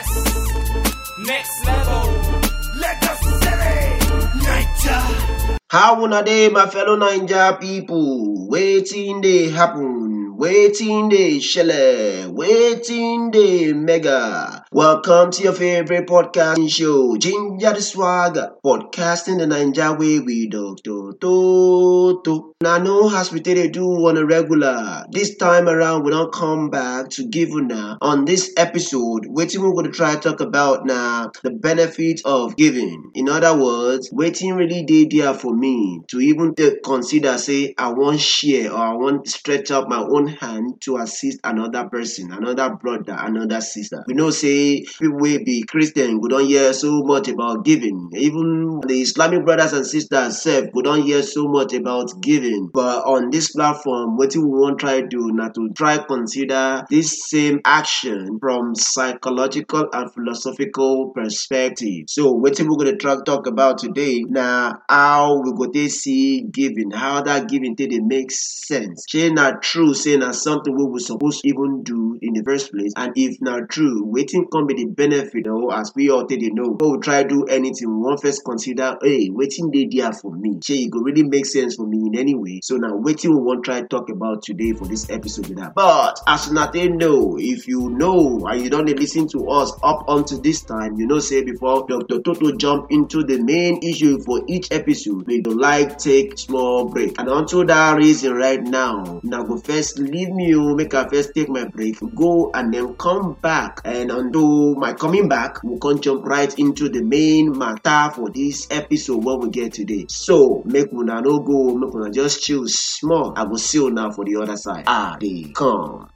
Yes, next level. How una dey my fellow Naija people? Waiting day happen? Waiting day shele? Waiting day mega? Welcome to your favorite podcasting show, Ginger the Swagger, podcasting the Naija way with Dr. Toto. Na know as we do on a regular. This time around, we don't come back to give una on this episode wetin we go dey try talk about now the benefit of giving. In other words, waiting really dey there for me to even consider say I want share or I want stretch out my own hand to assist another person, another brother, another sister. We know say people wey be Christian we don't hear so much about giving. Even the Islamic brothers and sisters we don't hear so much about giving. But on this platform, wetin we wan try do na to try consider this same action from psychological and philosophical perspective. So wetin we go dey try talk about today now how we go to see giving, how that giving take dey make sense. Shey na true say na something we suppose even do in the first place? And if not true, wetin come be the benefit or as we all take dey know, before we try do anything, we wan first consider, hey, wetin dey there for me? Shey e go really make sense for me in any way? So na wetin we wan try talk about today for this episode be that. But as una take know, if you know and you don dey lis ten to us up until this time, you know say before Dr. Toto jump into the main issue for each episode, we go like take small break. And unto that reason right now, una go first leave me o make I first take my break, go and then come back. And until my coming back, we come jump right into the main matter for this episode what we get today. So make una no go, make una just chill small. I will see you now for the other side. Ah, they come.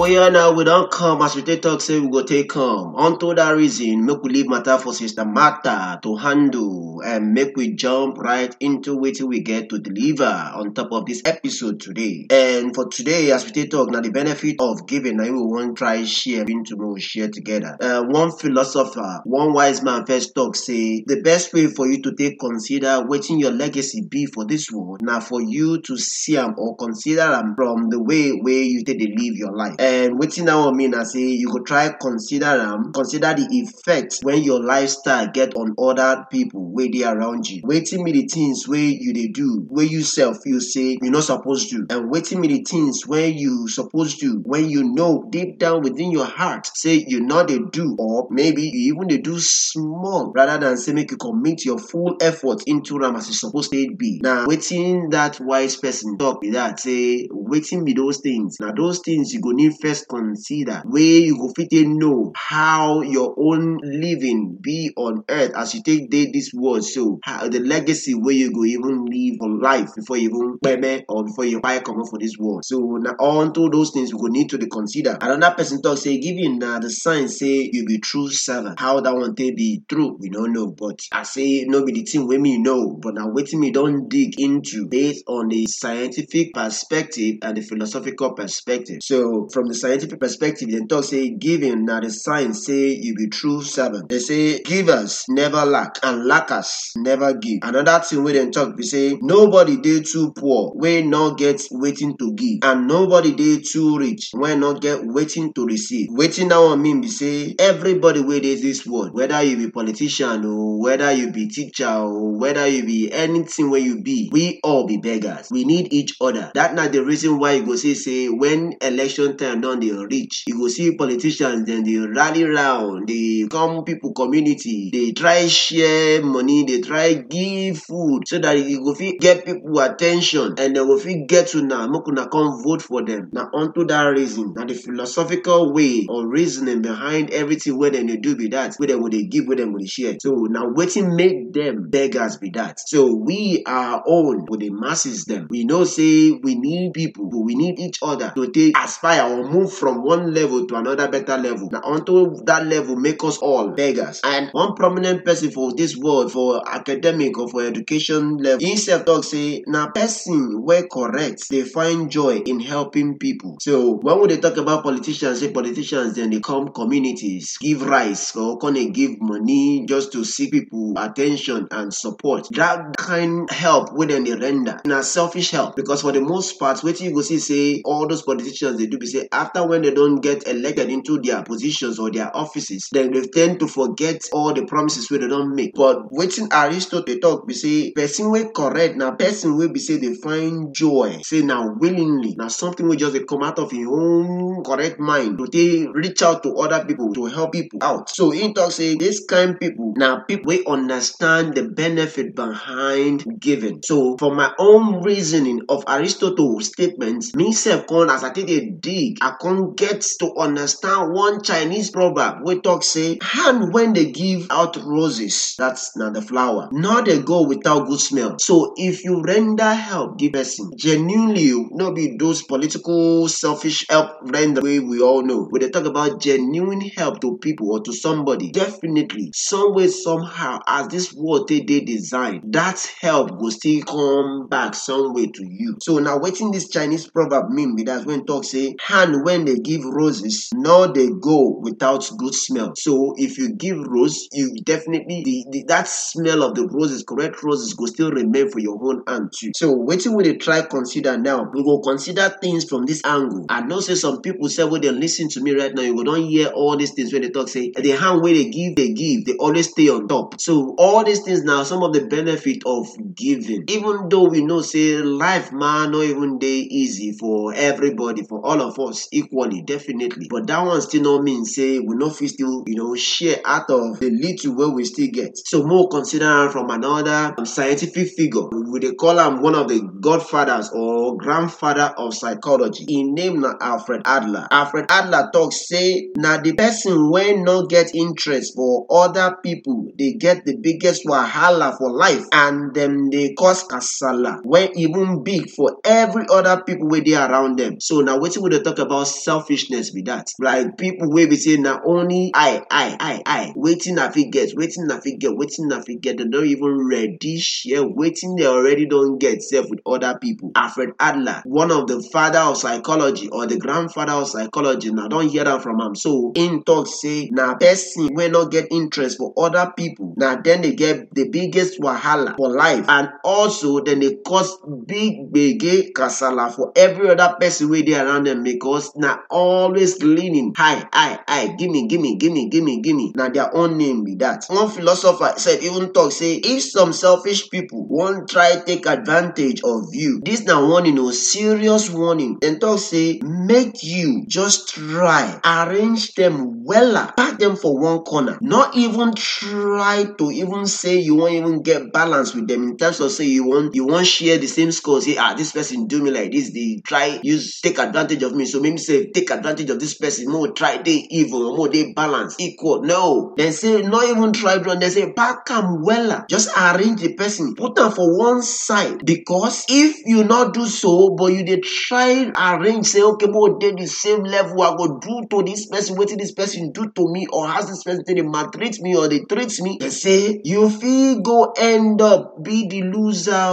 Now we don come as we take talk say we go take come. Unto that reason, make we leave matter for Sister Martha to handle and make we jump right into wetin we get to deliver on top of this episode today. And for today, as we take talk, na the benefit of giving im we wan try share into we share together. Uh, one philosopher, one wise man first talk say the best way for you to take consider wetin your legacy be for this world na for you to see am or consider am from the way where you take live your life. And that one mean na say you could try consider them consider the effect when your lifestyle get on other people wey dey around you. Waiting be the things where you dey do wey you sef feel say you're not supposed to and waiting be the things where you supposed to when you know deep down within your heart say you no dey do or maybe you even they do small rather than say make you commit your full effort into them as e supposed to be. Na wetin that wise person talk be that say wetin be those things. Now those things you go need first consider where you go fit know how your own living be on earth as you take dey this world. So how the legacy where you go even live for life before you even kpeme or before you kpai comot for this world. So na unto those things we go need to consider. Another person talk say giving na the sign say you be true servant how that one take be true we don't know. But i say no be the thing me know but now waiting me don't dig into based on the scientific perspective and the philosophical perspective. So from the scientific perspective dem talk say giving na the sign say you be true servant. They say givers never lack and lackers never give. Another thing wey dem talk be say nobody dey too poor wey no get waiting to give and nobody dey too rich wey no get waiting to receive. Waiting now one mean be say everybody dey this world whether you be politician or whether you be teacher or whether you be anything where you be we all be beggars. We need each other. That not the reason why you go see say when election time don dey reach you go see politicians dem dey rally round dey come people community dey try share money dey try give food so that e go fit get people at ten tion and dem go fit get una make una come vote for dem. Na unto that reason. Na the philosophical way or reasoning behind everything wey dem dey do be that wey dem go dey give wey dem go dey share. So na wetin make dem beggars be that. So we our own for the masses dem. We know say we need people we need each other to take aspire move from one level to another better level. Now, unto that level, make us all beggars. And one prominent person for this world, for academic or for education level, himself talk say, now person where correct, they find joy in helping people. So when would they talk about politicians, say politicians, then they come communities, give rice or can they give money just to see people attention and support. That kind help within the render. Now selfish help because for the most part, what you go see say all those politicians they do be say after when they don't get elected into their positions or their offices, then they tend to forget all the promises where they don't make. But waiting Aristotle talk we say person wey correct now person wey be say they find joy say now willingly now something will just come out of your own correct mind to they reach out to other people to help people out. So he talk say this kind people now people wey understand the benefit behind giving. So for my own reasoning of Aristotle statements, me self come as I take a dig, I can't get to understand one Chinese proverb wey talk say hand when they give out roses, that's not the flower, nor they go without good smell. So if you render help give person, genuinely not be those political selfish help render way we all know. When they talk about genuine help to people or to somebody, definitely some way somehow as this world they, dey design, that help will still come back some way to you. So now wetin this Chinese proverb mean be that when talk say hand when they give roses, nor they go without good smell. So if you give rose, you definitely the, the that smell of the roses, correct roses go still remain for your own hand too. So waiting we dey try consider now, we will consider things from this angle. I know say some people say well, they listen to me right now, you go don hear all these things when they talk say the hand wey they give, they give, they always stay on top. So all these things now, some of the benefit of giving. Even though we know say life man not even day easy for everybody, for all of us equally, definitely. But that one still not mean say we no feel still, you know, share out of the little where we still get. So more consider from another um, scientific figure. We dey call am one of the godfathers or grandfather of psychology. Im name na Alfred Adler. Alfred Adler talk say na the person wey no get interest for other people dey get the biggest wahala for life and dem dey cause kasala wey even big for every other people wey dey around dem. So na wetin we dey talk about selfishness be that. Like people wey be say na only I, I, I, I, wetin I fit get, wetin I fit get, wetin I fit get, dem no even ready share wetin they already don get sef with other people. Alfred Adler, one of the father of psychology or the grandfather of psychology, na don hear am from am. So im talk say na person wey no get interest for other people, na dem dey get the biggest wahala for life and also then they cause big gbege kasala for every other person wey dey around dem because now always leaning high, high, high, gimme, gimme, gimme, gimme, gimme. Na their own name be that. One philosopher said even talk say if some selfish people wan try take advantage of you, this na warning o, serious warning. Dem talk say make you just try arrange them wella, pack them for one corner. Not even try to even say you won't even get balance with them. In terms of say you wan you wan share the same score say ah this person do me like this They try use take advantage of me. So maybe say take advantage of this person More try dey even or make we balance equal. No. Dem say not even try do They say pack am wella. Just arrange the person. Put am for one side. Because if you not do so but you dey try arrange say okay more dey the same level I go do to this person wetin this person do to me or has this person dey maltreat me or they treat me say you fit go end up be the loser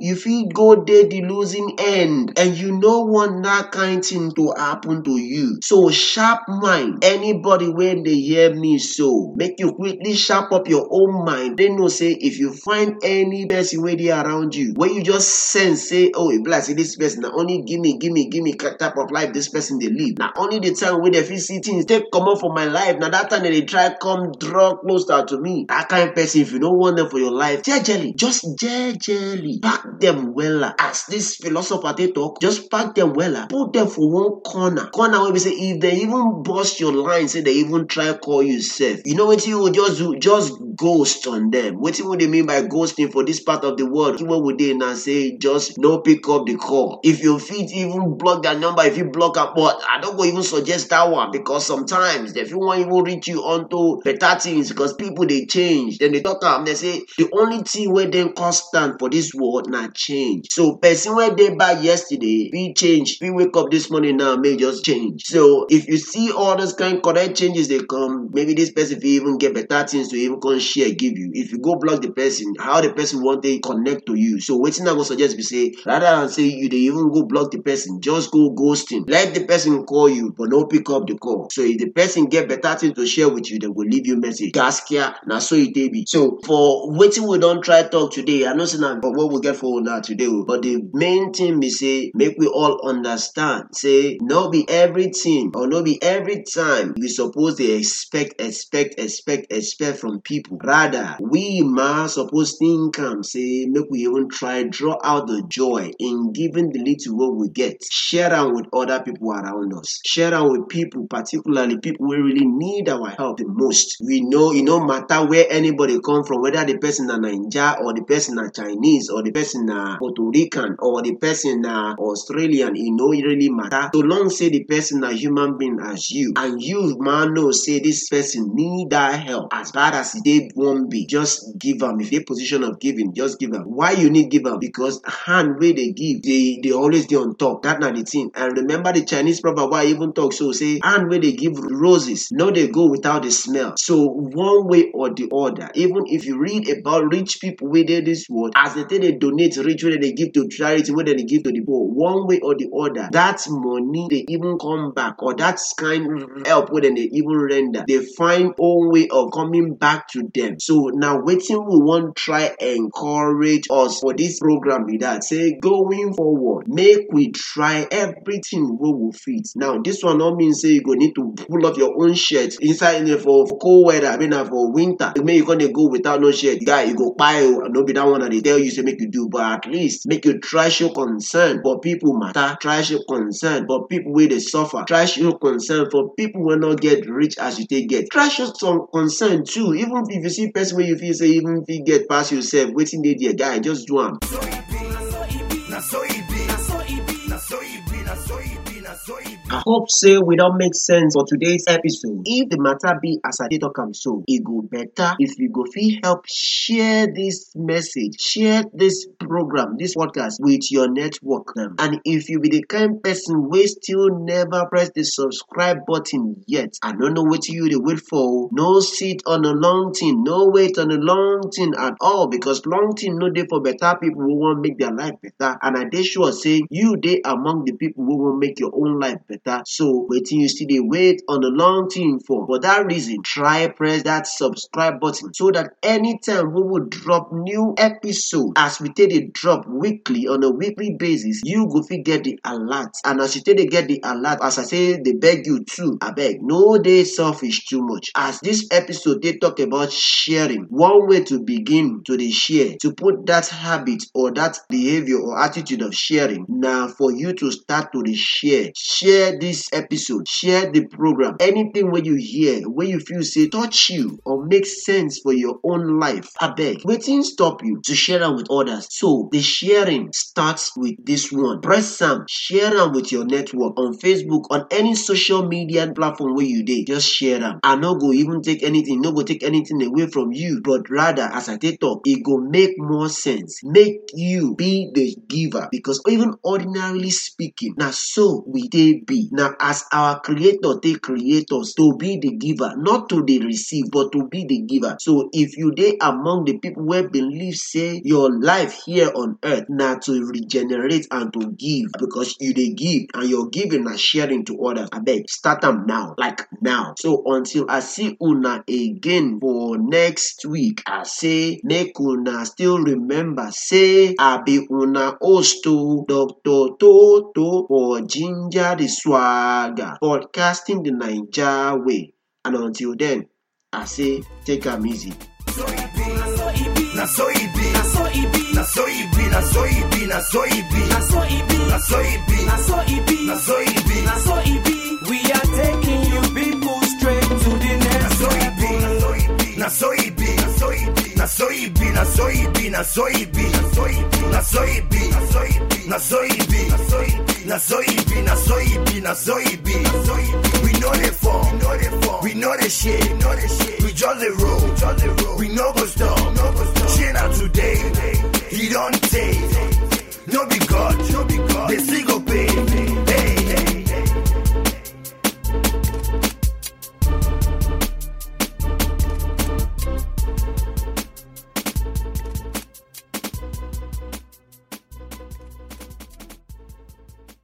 you fit go dey the losing end and you no want that kind thing to happen to you. So sharp mind. Anybody wey dey hear me so make you quickly sharp up your own mind. Dey know say if you find any person wey dey around you wey you just sense say oh say this person only gimme gimme gimme type of life this person dey live. Na only the time wey dem fit see things take comot for my life na that time dey try come draw closer to me that kind of person if you no want them for your life. Jejely just jejely. Pack them wella. As this philosopher take talk just pack them wella. Put them for one corner. Corner wey be say if dem even burst your line say dem even try call you sef you know wetin you go just do? Just ghost on them. Wetin we dey mean by ghosting for this part of the world? Wey we dey na say just no pick up the call. If you fit even block their number if you block am but i no go even suggest that one because sometimes dem fit wan even reach you unto better things because people dey change dem they talk am they say the only thing wey dey constant for this world na change so person where they bad yesterday fit change We wake up this morning now may just change. So if you see all those kind of correct changes they come, maybe this person will even get better things to even come share give you. If you go block the person, how the person want to connect to you. So waiting I go suggest we say rather than say you they even go block the person, just go ghosting. Let the person call you, but no pick up the call. So if the person get better things to share with you, they will leave you message. Gaskia, now so it be. So for waiting we don't try talk today. I know say now, but what we get for now today. But the main thing we say make we all understand. Say no be everything or no be every time we suppose they expect, expect, expect, expect from people. Rather, we man suppose think am say make we even try draw out the joy in giving the little what we get. Share am with other people around us. Share am with people, particularly people wey really need our help the most. We know e no matter where anybody come from, whether the person na Naija or the person na Chinese or the person na Puerto Rican or the person na Australian, e no really matter. So long say the person na human being as you and you man know say this person need that help as bad as dey wan be, just give am. If dey position of giving, just give am. Why you need give am? Because hand wey they give, they dey always dey on top. That na the thing. And remember the Chinese proverb why even talk so say hand wey they give roses no they go without the smell. So one way or the other, even if you read about rich people dey this world, as they take dey donate reach wey they give to charity, wey they give to the poor, one way or the other, that money they even come back or that kind of help wey they even render, they find own way of coming back to them. So na wetin we wan try encourage us for this program be that say going forward, make we try everything wey will fit. Now this one no mean say you go need to pull off your own shirt inside in for, for cold weather, I mean for winter. Make you dey go without no shirt, guy you go kpai oh, o. No be that one I dey tell you say make you do, but at least make you try show concern for people matter. Try show concern for people where they suffer. Try show concern for people will not get rich as you take get. Try show some concern too. Even if you see person where you feel say even if you get past yourself, waiting there, guy just do na so hope say we don make sense for today's episode. If the matter be as I dey talk am so, e go better if you go fit help share this message, share this program, this podcast with your network dem. And if you be the kind person wey still never press the subscribe button yet, I no know wetin you dey wait for. No sit on a long thing, no wait on a long thing at all because long thing no dey for better people wey wan make their life better. And I dey sure say you dey among the people wey wan make your own life better. So waiting you still dey wait on a long thing for? For that reason, try press that subscribe button so that anytime we will drop new episode as we take dey drop weekly on a weekly basis, you go fit get the alert. And as you take dey get the alert, as I say they beg you too, I beg, no they selfish too much. As this episode they talk about sharing, one way to begin to the share, to put that habit or that behavior or attitude of sharing now for you to start to the share. Share this episode, share the program. Anything wey you hear, wey you feel say touch you or make sense for your own life, I beg. wetin stop you to share am with others? So the sharing starts with this one. Press am, share them with your network on Facebook, on any social media platform where you did. Just share them. I no go even take anything, no go take anything away from you, but rather as I take talk, it go make more sense. Make you be the giver because even ordinarily speaking, now so we dey be. Na as our creator take create us to be the giver, not to the receive, but to be the giver. So if you dey among the people wey believe say your life here on earth now to regenerate and to give because you dey give and your giving na sharing to others, I beg start am now, like now. So until I see una again for next week, I say make una still remember say I be una osto o, Dr. Toto for Ginger the Swagger, podcasting the Naija way. And until then, I say take am easy. So it be, na so it be, na so it be, na so it be, na so it be, na so it be, Na so it be, na so it be, na so it be, na so it be, na so it be. We are taking you people straight to the next so it be, na so it be, na so it be, na soibi, na soibi, na soibi, na soibi, na soibi, na soibi, na soibi, na soibi, na soibi, na soibi, na soibi, na soibi. We know the form, we know the shit, we just the road, we know go stop. Shit out today, he don't take.